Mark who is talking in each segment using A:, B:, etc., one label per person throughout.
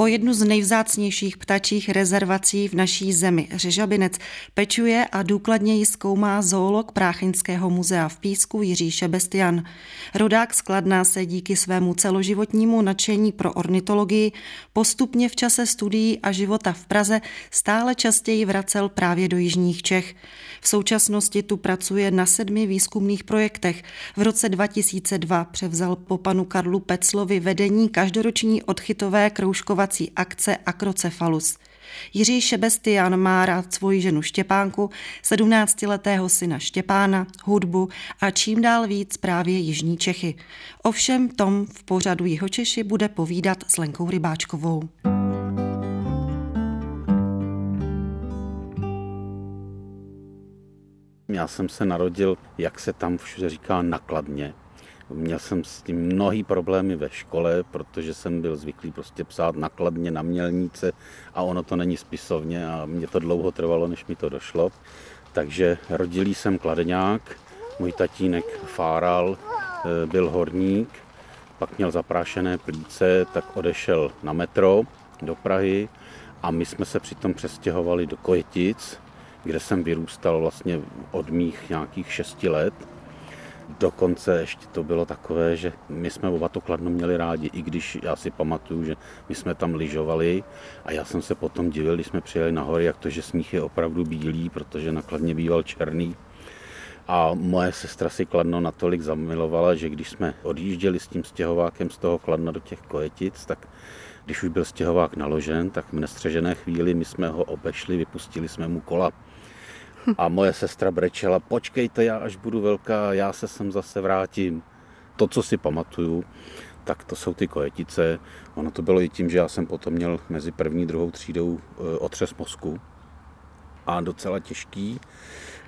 A: O jednu z nejvzácnějších ptačích rezervací v naší zemi, Řežabinec, pečuje a důkladněji zkoumá zoolog Prácheňského muzea v Písku Jiří Šebestian. Rodák skladná se díky svému celoživotnímu nadšení pro ornitologii postupně v čase studií a života v Praze stále častěji vracel právě do jižních Čech. V současnosti tu pracuje na sedmi výzkumných projektech. V roce 2002 převzal po panu Karlu Peclovi vedení každoroční odchytové kroužkovací akce Akrocephalus. Jiří Šebestian má rád svoji ženu Štěpánku, 17-letého syna Štěpána, hudbu a čím dál víc právě Jižní Čechy. Ovšem tom v pořadu Jihočeši bude povídat s Lenkou Rybáčkovou.
B: Já jsem se narodil, jak se tam všude říká, nakladně. Měl jsem s tím mnohý problémy ve škole, protože jsem byl zvyklý prostě psát nakladně na mělnice a ono to není spisovně a mě to dlouho trvalo, než mi to došlo. Takže rodilý jsem kladeňák, můj tatínek fáral, e, byl horník, pak měl zaprášené plíce, tak odešel na metro do Prahy a my jsme se přitom přestěhovali do Kojetic, kde jsem vyrůstal vlastně od mých nějakých šesti let. Dokonce ještě to bylo takové, že my jsme oba to Kladno měli rádi, i když já si pamatuju, že my jsme tam lyžovali a já jsem se potom divil, když jsme přijeli nahoře, jak to, že sníh je opravdu bílý, protože na Kladně býval černý. A moje sestra si Kladno natolik zamilovala, že když jsme odjížděli s tím stěhovákem z toho Kladna do těch Kojetic, tak když už byl stěhovák naložen, tak v nestřežené chvíli my jsme ho obešli, vypustili jsme mu kola a moje sestra brečela, počkejte, já až budu velká, já se sem zase vrátím. To, co si pamatuju, tak to jsou ty kojetice. Ono to bylo i tím, že já jsem potom měl mezi první a druhou třídou e, otřes mozku a docela těžký.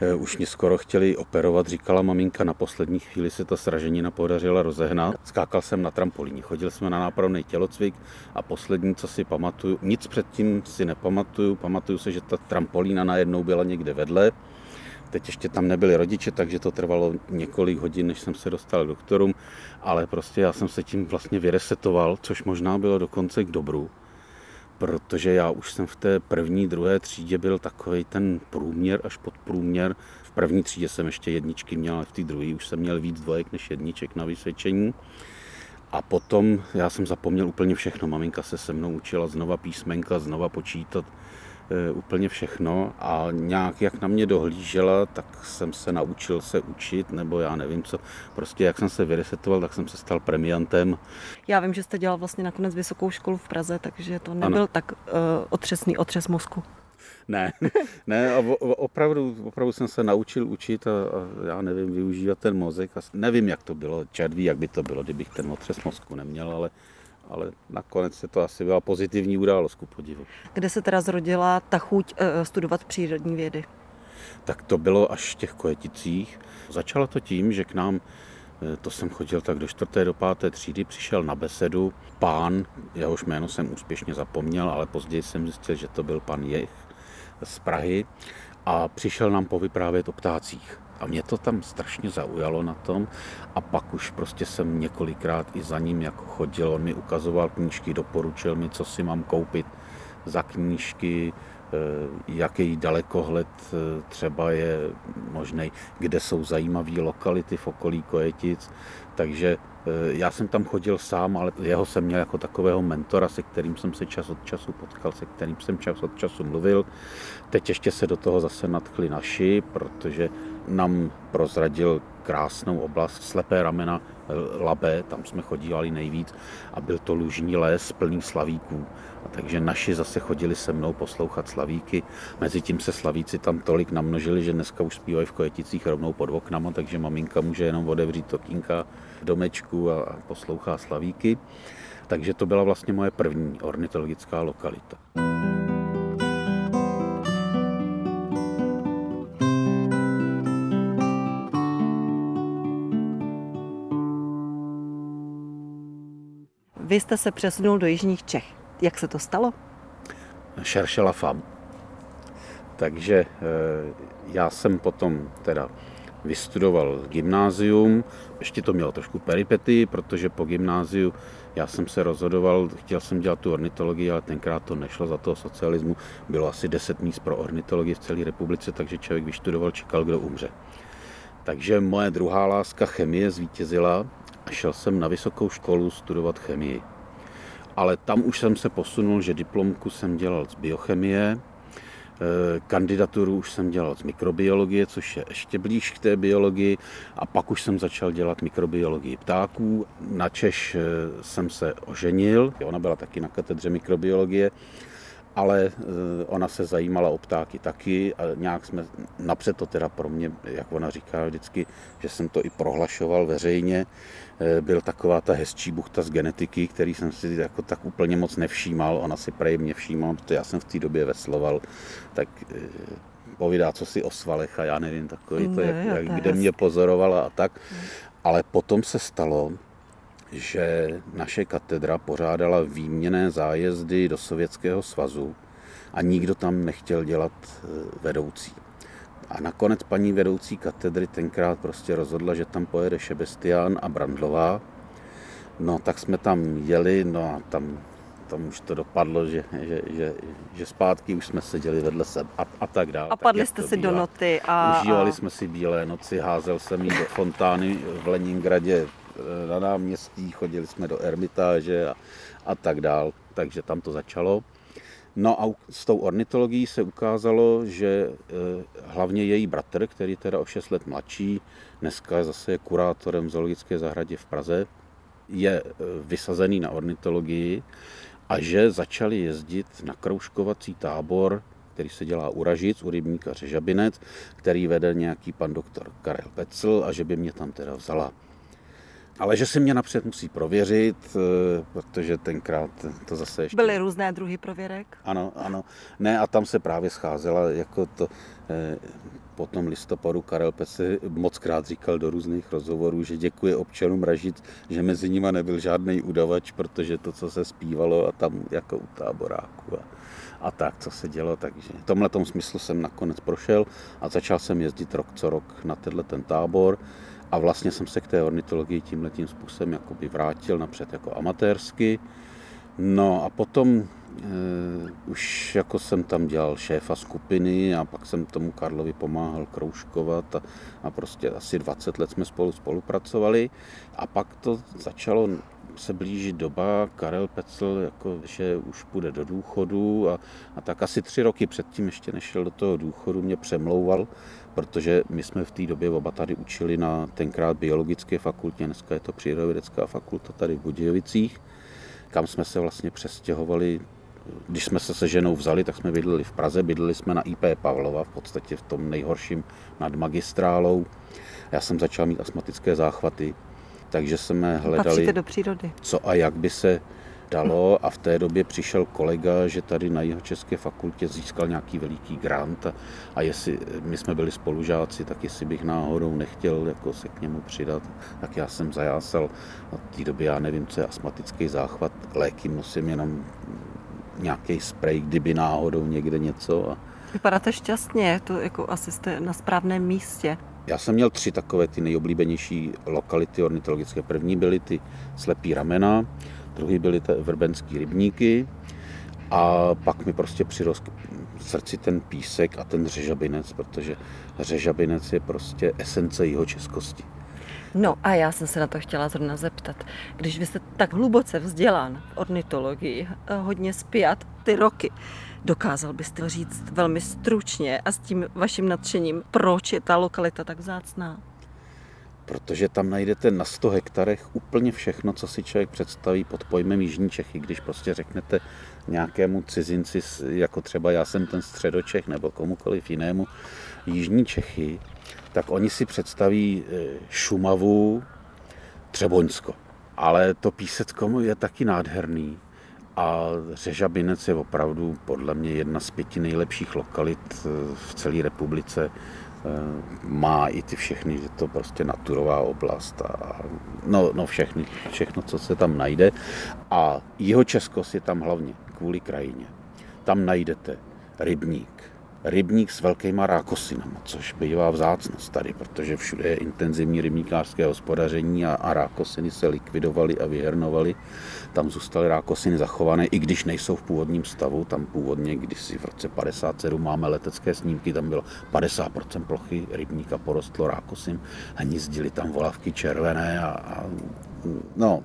B: Eh, už mě skoro chtěli operovat, říkala maminka, na poslední chvíli se ta sraženina podařila rozehnat. Skákal jsem na trampolíně, chodil jsme na nápravný tělocvik a poslední, co si pamatuju, nic předtím si nepamatuju, pamatuju se, že ta trampolína najednou byla někde vedle, Teď ještě tam nebyli rodiče, takže to trvalo několik hodin, než jsem se dostal k doktorům, ale prostě já jsem se tím vlastně vyresetoval, což možná bylo dokonce k dobru protože já už jsem v té první, druhé třídě byl takový ten průměr až pod průměr. V první třídě jsem ještě jedničky měl, ale v té druhé už jsem měl víc dvojek než jedniček na vysvědčení. A potom já jsem zapomněl úplně všechno. Maminka se se mnou učila znova písmenka, znova počítat. E, úplně všechno a nějak jak na mě dohlížela, tak jsem se naučil se učit, nebo já nevím co. Prostě jak jsem se vyresetoval, tak jsem se stal premiantem.
A: Já vím, že jste dělal vlastně nakonec vysokou školu v Praze, takže to nebyl ano. tak uh, otřesný otřes mozku.
B: Ne, ne, a opravdu, opravdu jsem se naučil učit a, a já nevím, využívat ten mozek. A nevím, jak to bylo, červí, jak by to bylo, kdybych ten otřes mozku neměl, ale ale nakonec se to asi byla pozitivní událost, ku podivu.
A: Kde se teda zrodila ta chuť eh, studovat přírodní vědy?
B: Tak to bylo až v těch kojeticích. Začalo to tím, že k nám eh, to jsem chodil tak do čtvrté, do páté třídy, přišel na besedu pán, jehož jméno jsem úspěšně zapomněl, ale později jsem zjistil, že to byl pan Jech z Prahy a přišel nám povyprávět o ptácích. A mě to tam strašně zaujalo na tom a pak už prostě jsem několikrát i za ním jako chodil, on mi ukazoval knížky, doporučil mi, co si mám koupit za knížky, eh, jaký dalekohled eh, třeba je možný, kde jsou zajímavé lokality v okolí Kojetic. Takže eh, já jsem tam chodil sám, ale jeho jsem měl jako takového mentora, se kterým jsem se čas od času potkal, se kterým jsem čas od času mluvil. Teď ještě se do toho zase nadchli naši, protože nám prozradil krásnou oblast, slepé ramena eh, Labé, tam jsme chodívali nejvíc a byl to lužní les plný slavíků. A takže naši zase chodili se mnou poslouchat slavíky. Mezitím se slavíci tam tolik namnožili, že dneska už zpívají v Kojeticích rovnou pod oknama, takže maminka může jenom otevřít okýnka domečku a poslouchá slavíky. Takže to byla vlastně moje první ornitologická lokalita.
A: Vy jste se přesunul do Jižních Čech. Jak se to stalo?
B: Šeršela fam. Takže eh, já jsem potom teda vystudoval gymnázium. Ještě to mělo trošku peripety, protože po gymnáziu já jsem se rozhodoval, chtěl jsem dělat tu ornitologii, ale tenkrát to nešlo za toho socialismu. Bylo asi 10 míst pro ornitologii v celé republice, takže člověk vyštudoval, čekal, kdo umře. Takže moje druhá láska chemie zvítězila šel jsem na vysokou školu studovat chemii. Ale tam už jsem se posunul, že diplomku jsem dělal z biochemie, Eh, kandidaturu už jsem dělal z mikrobiologie, což je ještě blíž k té biologii a pak už jsem začal dělat mikrobiologii ptáků. Na Češ eh, jsem se oženil, ona byla taky na katedře mikrobiologie ale eh, ona se zajímala o ptáky taky a nějak jsme, napřed to teda pro mě, jak ona říká vždycky, že jsem to i prohlašoval veřejně, eh, byl taková ta hezčí buchta z genetiky, který jsem si jako tak úplně moc nevšímal, ona si prej mě všímal, protože já jsem v té době vesloval, tak eh, povídá, co si o svalech a já nevím, takový to, jak, jak, kde mě pozorovala a tak. Ale potom se stalo, že naše katedra pořádala výměné zájezdy do Sovětského svazu a nikdo tam nechtěl dělat e, vedoucí. A nakonec paní vedoucí katedry tenkrát prostě rozhodla, že tam pojede Šebestián a Brandlová. No tak jsme tam jeli, no a tam, tam už to dopadlo, že, že, že, že zpátky už jsme seděli vedle sebe a, a tak dále.
A: A padli jste si bývá. do noty.
B: A, Užívali a... jsme si bílé noci, házel jsem jí do fontány v Leningradě na náměstí, chodili jsme do Ermitáže a, a tak dál, takže tam to začalo. No a s tou ornitologií se ukázalo, že eh, hlavně její bratr, který teda o 6 let mladší, dneska je zase kurátorem v zoologické zahradě v Praze, je eh, vysazený na ornitologii a že začali jezdit na kroužkovací tábor, který se dělá u Ražic, u rybníka Řežabinec, který vede nějaký pan doktor Karel Pecl a že by mě tam teda vzala. Ale že si mě napřed musí prověřit, eh, protože tenkrát to zase ještě...
A: Byly různé druhy prověrek?
B: Ano, ano. Ne, a tam se právě scházela jako to... Eh, po tom listopadu Karel Pece moc krát říkal do různých rozhovorů, že děkuje občanům Ražic, že mezi nimi nebyl žádný udavač, protože to, co se zpívalo a tam jako u táboráku a, a tak, co se dělo. Takže v tomhle smyslu jsem nakonec prošel a začal jsem jezdit rok co rok na tenhle ten tábor. A vlastně jsem se k té ornitologii tímhle tím způsobem jakoby vrátil napřed jako amatérsky. No a potom e, už jako jsem tam dělal šéfa skupiny a pak jsem tomu Karlovi pomáhal kroužkovat a, a prostě asi 20 let jsme spolu spolupracovali. A pak to začalo se blíží doba, Karel Pecl, jako, že už půjde do důchodu a, a tak asi tři roky předtím, ještě nešel do toho důchodu, mě přemlouval, protože my jsme v té době oba tady učili na tenkrát biologické fakultě, dneska je to přírodovědecká fakulta tady v Budějovicích, kam jsme se vlastně přestěhovali když jsme se se ženou vzali, tak jsme bydleli v Praze, bydleli jsme na IP Pavlova, v podstatě v tom nejhorším nad magistrálou. Já jsem začal mít astmatické záchvaty, takže jsme hledali,
A: do přírody.
B: co a jak by se dalo a v té době přišel kolega, že tady na jeho české fakultě získal nějaký veliký grant a, a jestli my jsme byli spolužáci, tak jestli bych náhodou nechtěl jako se k němu přidat, tak já jsem zajásal. A v té době já nevím, co je astmatický záchvat, léky nosím jenom nějaký spray, kdyby náhodou někde něco. A...
A: Vypadáte šťastně, to jako asi jste na správném místě.
B: Já jsem měl tři takové ty nejoblíbenější lokality ornitologické. První byly ty slepý ramena, druhý byly ty vrbenský rybníky a pak mi prostě přirost srdci ten písek a ten řežabinec, protože řežabinec je prostě esence jeho českosti.
A: No a já jsem se na to chtěla zrovna zeptat. Když vy jste tak hluboce vzdělán v ornitologii, eh, hodně spjat ty roky, dokázal byste říct velmi stručně a s tím vaším nadšením, proč je ta lokalita tak vzácná?
B: Protože tam najdete na 100 hektarech úplně všechno, co si člověk představí pod pojmem Jižní Čechy. Když prostě řeknete nějakému cizinci, jako třeba já jsem ten středočech nebo komukoliv jinému, Jižní Čechy, tak oni si představí e, Šumavu, Třeboňsko. Ale to Písecko je taky nádherný. A Řežabinec je opravdu podle mě jedna z pěti nejlepších lokalit e, v celé republice. E, má i ty všechny, že to prostě naturová oblast a no, no všechny, všechno, co se tam najde. A jeho Českost je tam hlavně kvůli krajině. Tam najdete rybník, rybník s velkýma rákosinama, což bývá vzácnost tady, protože všude je intenzivní rybníkářské hospodaření a, a rákosiny se likvidovaly a vyhernovaly. Tam zůstaly rákosiny zachované, i když nejsou v původním stavu. Tam původně, když si v roce 57 máme letecké snímky, tam bylo 50% plochy rybníka porostlo rákosin, hnízdily tam volavky červené a, a no,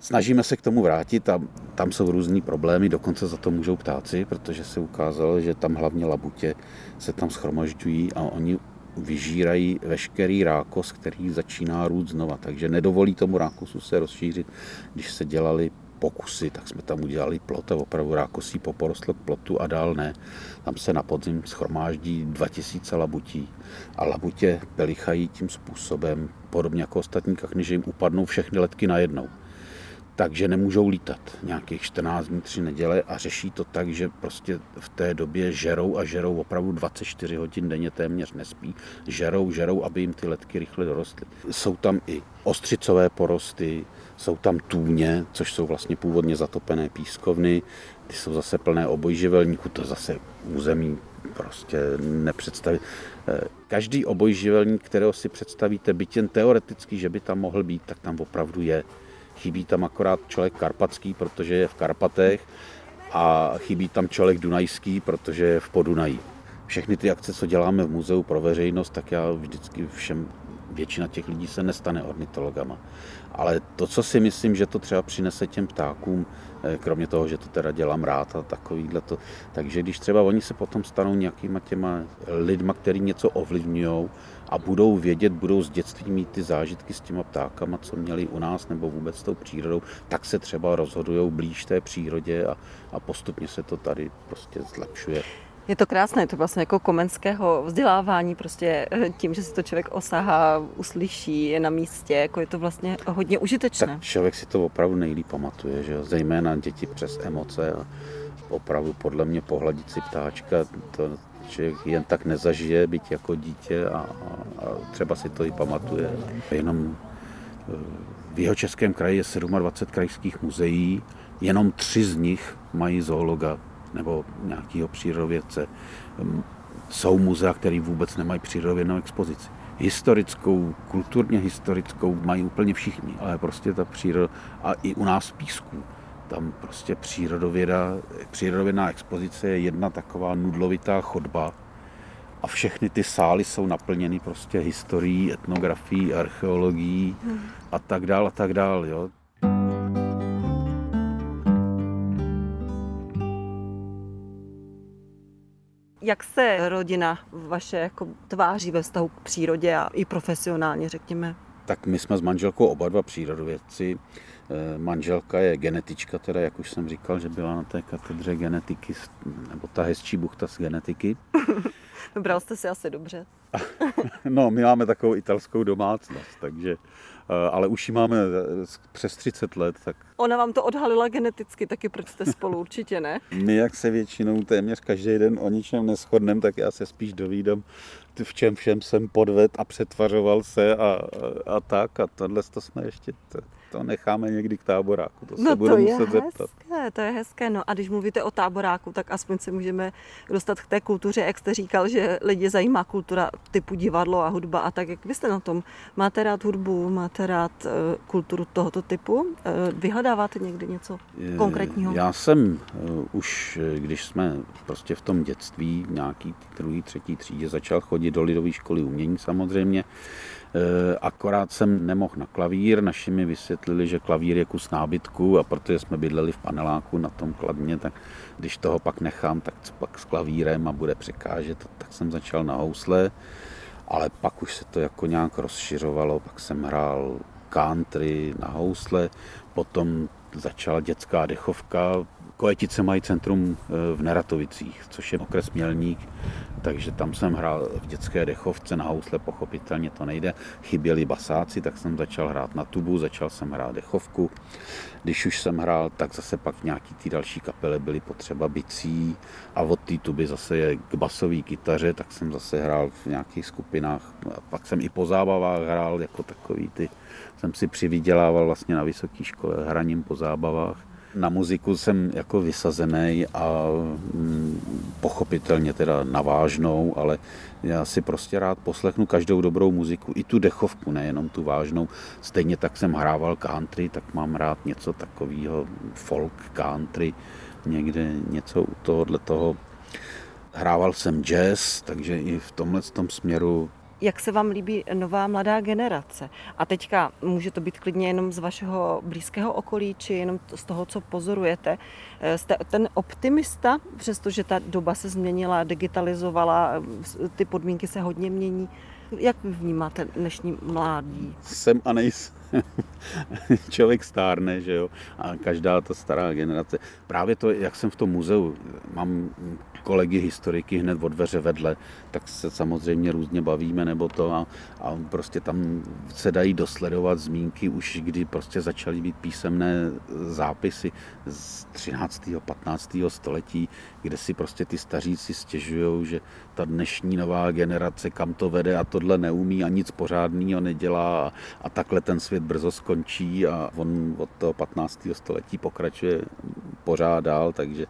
B: Snažíme se k tomu vrátit a tam jsou různý problémy, dokonce za to můžou ptáci, protože se ukázalo, že tam hlavně labutě se tam schromažďují a oni vyžírají veškerý rákos, který začíná růst znova, takže nedovolí tomu rákosu se rozšířit. Když se dělali pokusy, tak jsme tam udělali plot a opravdu rákosí poporostlo k plotu a dál ne. Tam se na podzim schromáždí 2000 labutí a labutě pelichají tím způsobem, podobně jako ostatní kachny, že jim upadnou všechny letky najednou takže nemůžou lítat nějakých 14 dní, 3 neděle a řeší to tak, že prostě v té době žerou a žerou opravdu 24 hodin denně téměř nespí. Žerou, žerou, aby jim ty letky rychle dorostly. Jsou tam i ostřicové porosty, jsou tam tůně, což jsou vlastně původně zatopené pískovny, ty jsou zase plné obojživelníků, to zase území prostě nepředstavit. Eh, každý obojživelník, kterého si představíte, byť jen teoreticky, že by tam mohl být, tak tam opravdu je. Chybí tam akorát člověk karpatský, protože je v Karpatech a chybí tam člověk dunajský, protože je v Podunají. Všechny ty akce, co děláme v muzeu pro veřejnost, tak já vždycky všem, většina těch lidí se nestane ornitologama. Ale to, co si myslím, že to třeba přinese těm ptákům, eh, kromě toho, že to teda dělám rád a takovýhle to, takže když třeba oni se potom stanou nějakýma těma lidma, který něco ovlivňují a budou vědět, budou z dětství mít ty zážitky s těma ptákama, co měli u nás nebo vůbec s tou přírodou, tak se třeba rozhodují blíž té přírodě a, a postupně se to tady prostě zlepšuje.
A: Je to krásné, je to vlastně jako komenského vzdělávání, prostě eh, tím, že si to člověk osahá, uslyší, je na místě, jako je to vlastně hodně užitečné.
B: Tak člověk si to opravdu nejlíp pamatuje, že zejména děti přes emoce a opravdu podle mě pohladit si ptáčka, to člověk jen tak nezažije, být jako dítě a, a, třeba si to i pamatuje. Jenom eh, v jeho českém kraji je 27 krajských muzeí, jenom tři z nich mají zoologa nebo nějakého přírodovědce. Hm, jsou muzea, které vůbec nemají přírodovědnou expozici. Historickou, kulturně historickou mají úplně všichni, ale prostě ta příroda, a i u nás v Písku, tam prostě přírodověda, přírodovědná expozice je jedna taková nudlovitá chodba a všechny ty sály jsou naplněny prostě historií, etnografií, archeologií hmm. a tak dál a tak dál. Jo.
A: Jak se rodina vaše jako tváří ve vztahu k přírodě a i profesionálně, řekněme?
B: Tak my jsme s manželkou oba dva přírodovědci. Eh, manželka je genetička, teda jak už jsem říkal, že byla na té katedře genetiky, nebo ta hezčí buchta z genetiky.
A: Vybral jste si asi dobře.
B: no, my máme takovou italskou domácnost, takže Eh, ale už ji máme eh, přes 30 let. Tak...
A: Ona vám to odhalila geneticky, taky proč jste spolu, určitě ne?
B: My, jak se většinou téměř každý den o ničem neschodneme, tak já se spíš dovídám, v čem všem jsem podved a přetvařoval se a, a, a tak. A tohle to jsme ještě, to, to necháme někdy k táboráku. To se
A: no
B: budu
A: to
B: muset
A: je
B: zeptat.
A: hezké, to je hezké. No a když mluvíte o táboráku, tak aspoň se můžeme dostat k té kultuře, jak jste říkal, že lidi zajímá kultura typu divadlo a hudba a tak, jak vy jste na tom? Máte rád hudbu, máte rád uh, kulturu tohoto typu? Uh, vyhledáváte někdy něco konkrétního?
B: Já jsem už, když jsme prostě v tom dětství, nějaký druhý, třetí třídě, začal chodit do lidové školy umění samozřejmě, Eh, akorát jsem nemohl na klavír, naši mi vysvětlili, že klavír je kus nábytku a protože jsme bydleli v paneláku na tom kladně, tak když toho pak nechám, tak pak s klavírem a bude překážet, tak jsem začal na housle, ale pak už se to jako nějak rozšiřovalo, pak jsem hrál country na housle, potom začala dětská dechovka, Koetice mají centrum eh, v Neratovicích, což je okres Mělník, takže tam jsem hrál v dětské dechovce na housle, pochopitelně to nejde. Chyběli basáci, tak jsem začal hrát na tubu, začal jsem hrát dechovku. Když už jsem hrál, tak zase pak nějaký ty další kapele byly potřeba bicí a od té tuby zase je k basové kytaře, tak jsem zase hrál v nějakých skupinách. A pak jsem i po zábavách hrál jako takový ty, jsem si přivydělával vlastně na vysoké škole hraním po zábavách Na muziku jsem jako vysazený a mm, pochopitelně teda navážnou, ale já si prostě rád poslechnu každou dobrou muziku, i tu dechovku, nejenom tu vážnou. Stejně tak jsem hrával country, tak mám rád něco takového, folk country, někde něco u tohohle toho. Hrával jsem jazz, takže i v tomhle tom směru
A: jak se vám líbí nová mladá generace? A teďka může to být klidně jenom z vašeho blízkého okolí, či jenom z toho, co pozorujete. Eh, jste ten optimista, přestože ta doba se změnila, digitalizovala, ty podmínky se hodně mění. Jak vy vnímáte dnešní mládí?
B: Jsem a nejsem. člověk stárne, že jo, a každá ta stará generace. Právě to, jak jsem v tom muzeu, mám kolegy historiky hned od dveře vedle, tak se samozřejmě různě bavíme nebo to a, a prostě tam se dají dosledovat zmínky už kdy prostě začaly být písemné zápisy z 13. 15. století, kde si prostě ty staříci stěžují, že ta dnešní nová generace kam to vede a tohle neumí a nic pořádného nedělá a, a takhle ten svět brzo skončí a on od toho 15. století pokračuje pořád dál, takže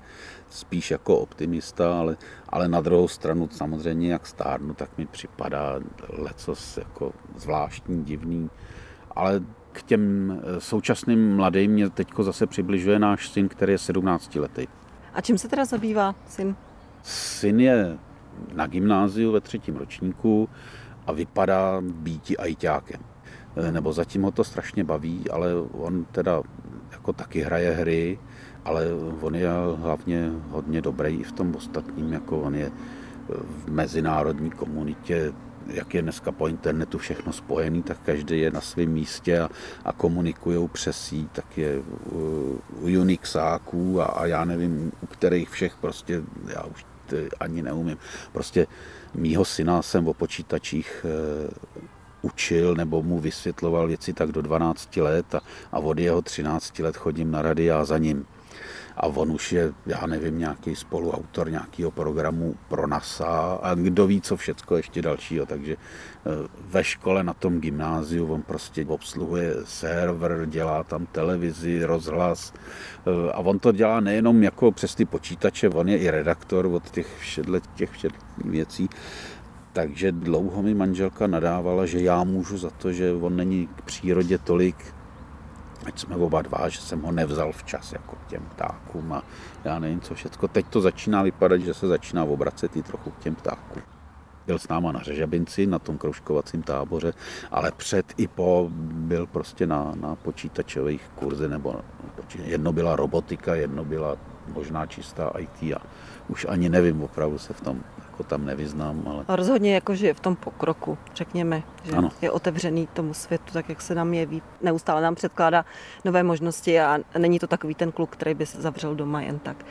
B: spíš jako optimista, ale, ale na druhou stranu samozřejmě jak stárnu, tak mi připadá lecos jako zvláštní, divný, ale k těm eh, současným mladým mě teď zase přibližuje náš syn, který je 17 letý.
A: A čím se teda zabývá syn?
B: Syn je na gymnáziu ve třetím ročníku a vypadá býti ajťákem. Eh, nebo zatím ho to strašně baví, ale on teda jako taky hraje hry, ale on je hlavně hodně dobrý i v tom ostatním, jako on je v mezinárodní komunitě, jak je dneska po internetu všechno spojený, tak každý je na svém místě a, a komunikují přes síť, tak je u, u Unixáků a, a já nevím, u kterých všech prostě, já už ani neumím. Prostě mýho syna jsem o počítačích e, učil nebo mu vysvětloval věci tak do 12 let a, a od jeho 13 let chodím na rady a za ním a on už je, já nevím, nějaký spoluautor nějakého programu pro NASA. A kdo ví, co všecko ještě dalšího. Takže eh, ve škole na tom gymnáziu on prostě obsluhuje server, dělá tam televizi, rozhlas. Eh, a on to dělá nejenom jako přes ty počítače, on je i redaktor od těch všedle, těch všedle věcí, takže dlouho mi manželka nadávala, že já můžu za to, že on není k přírodě tolik ať jsme oba dva, že jsem ho nevzal včas jako k těm ptákům a já nevím co všecko. Teď to začíná vypadat, že se začíná obracet i trochu k těm ptákům. Byl s náma na Řežabinci, na tom kroužkovacím táboře, ale před i po byl prostě na, na počítačových kurzy, nebo jedno byla robotika, jedno byla možná čistá IT a už ani nevím, opravdu se v tom jako tam nevyznám. Ale...
A: A rozhodně jako, že je v tom pokroku, řekněme, že ano. je otevřený tomu světu, tak jak se nám jeví. Neustále nám předkládá nové možnosti a není to takový ten kluk, který by se zavřel doma jen tak.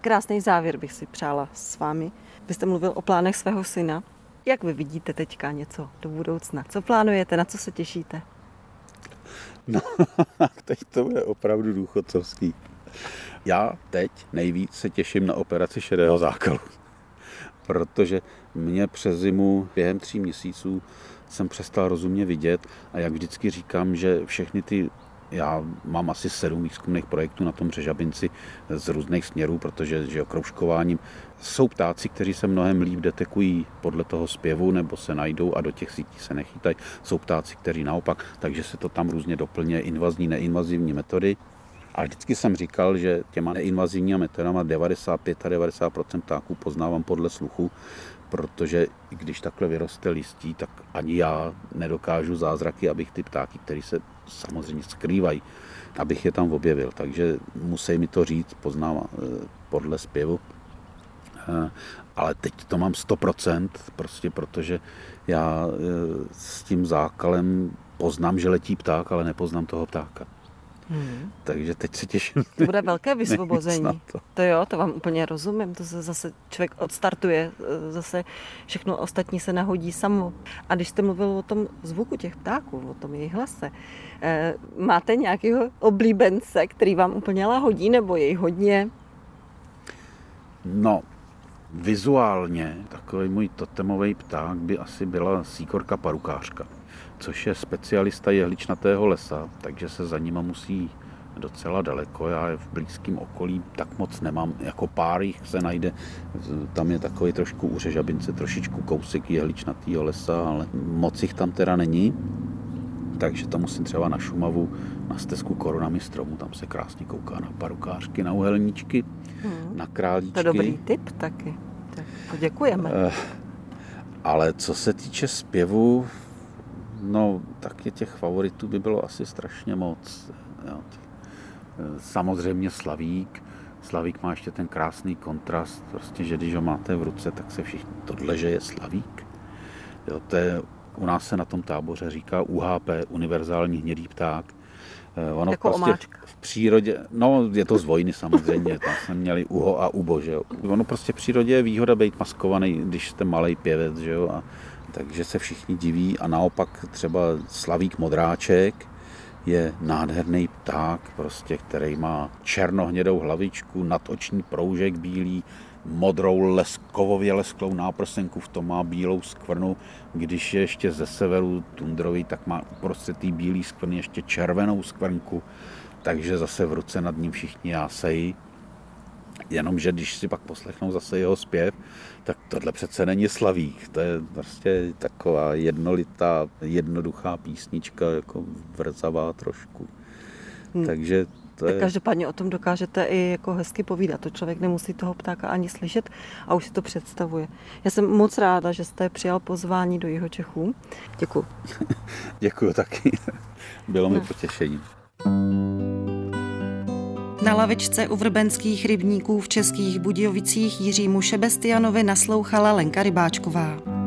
A: Krásný závěr bych si přála s vámi. Vy jste mluvil o plánech svého syna. Jak vy vidíte teďka něco do budoucna? Co plánujete, na co se těšíte?
B: No, teď to bude opravdu důchodcovský. Já teď nejvíc se těším na operaci šedého zákalu protože mě přes zimu během tří měsíců jsem přestal rozumně vidět a jak vždycky říkám, že všechny ty já mám asi sedm výzkumných projektů na tom řežabinci z různých směrů, protože že kroužkováním jsou ptáci, kteří se mnohem líp detekují podle toho zpěvu nebo se najdou a do těch sítí se nechytají. Jsou ptáci, kteří naopak, takže se to tam různě doplňuje invazní, neinvazivní metody. A vždycky jsem říkal, že těma neinvazivníma metodama 95 a 90 ptáků poznávám podle sluchu, protože i když takhle vyroste listí, tak ani já nedokážu zázraky, abych ty ptáky, které se samozřejmě skrývají, abych je tam objevil. Takže musí mi to říct, poznávám eh, podle zpěvu. Eh, ale teď to mám 100%, prostě protože já eh, s tím zákalem poznám, že letí pták, ale nepoznám toho ptáka. Hmm. Takže teď se těším.
A: To bude velké vysvobození. To. to jo, to vám úplně rozumím. To se zase člověk odstartuje, e, zase všechno ostatní se nahodí samo. A když jste mluvil o tom zvuku těch ptáků, o tom jejich hlase, eh, máte nějakého oblíbence, který vám úplně lahodí, nebo je hodně?
B: No, vizuálně takový můj totemový pták by asi byla síkorka parukářka což je specialista jehličnatého lesa, takže se za nima musí docela daleko. Já je v blízkém okolí tak moc nemám. Jako pár jich se najde. Tam je takový trošku u Řežabince, trošičku kousek jehličnatýho lesa, ale moc jich tam teda není. Takže to musím třeba na Šumavu, na stezku korunami stromu, tam se krásně kouká na parukářky, na uhelníčky, hmm. na králíčky.
A: To je dobrý tip taky. Tak děkujeme. Uh,
B: ale co se týče zpěvu, no tak je těch favoritů by bylo asi strašně moc. Jo. Samozřejmě Slavík. Slavík má ještě ten krásný kontrast, prostě, že když ho máte v ruce, tak se všichni, tohle, že je Slavík. Jo, to je, u nás se na tom táboře říká UHP, univerzální hnědý pták.
A: Eh, ono jako prostě omáčka.
B: v přírodě, no je to z vojny samozřejmě, tam jsme měli uho a ubo, že jo. Ono prostě v přírodě je výhoda být maskovaný, když jste malý pěvec, že jo. A, takže se všichni diví a naopak třeba Slavík Modráček, je nádherný pták, prostě, který má černohnědou hlavičku, nadoční proužek bílý, modrou leskovově lesklou náprsenku, v tom má bílou skvrnu. Když je ještě ze severu tundrový, tak má uprostřed té bílé skvrny ještě červenou skvrnku, takže zase v ruce nad ním všichni jásejí. Jenomže když si pak poslechnou zase jeho zpěv, tak tohle přece není slavík. To je prostě taková jednolitá, jednoduchá písnička, jako vrzavá trošku. Hmm. Takže to je...
A: Každopádně o tom dokážete i jako hezky povídat. To člověk nemusí toho ptáka ani slyšet a už si to představuje. Já jsem moc ráda, že jste přijal pozvání do jeho Čechů. Děkuji.
B: Děkuji taky. Bylo mi no. potěšením.
C: Na lavičce u vrbenských rybníků v Českých Budějovicích Jiřímu Šebestianovi naslouchala Lenka Rybáčková.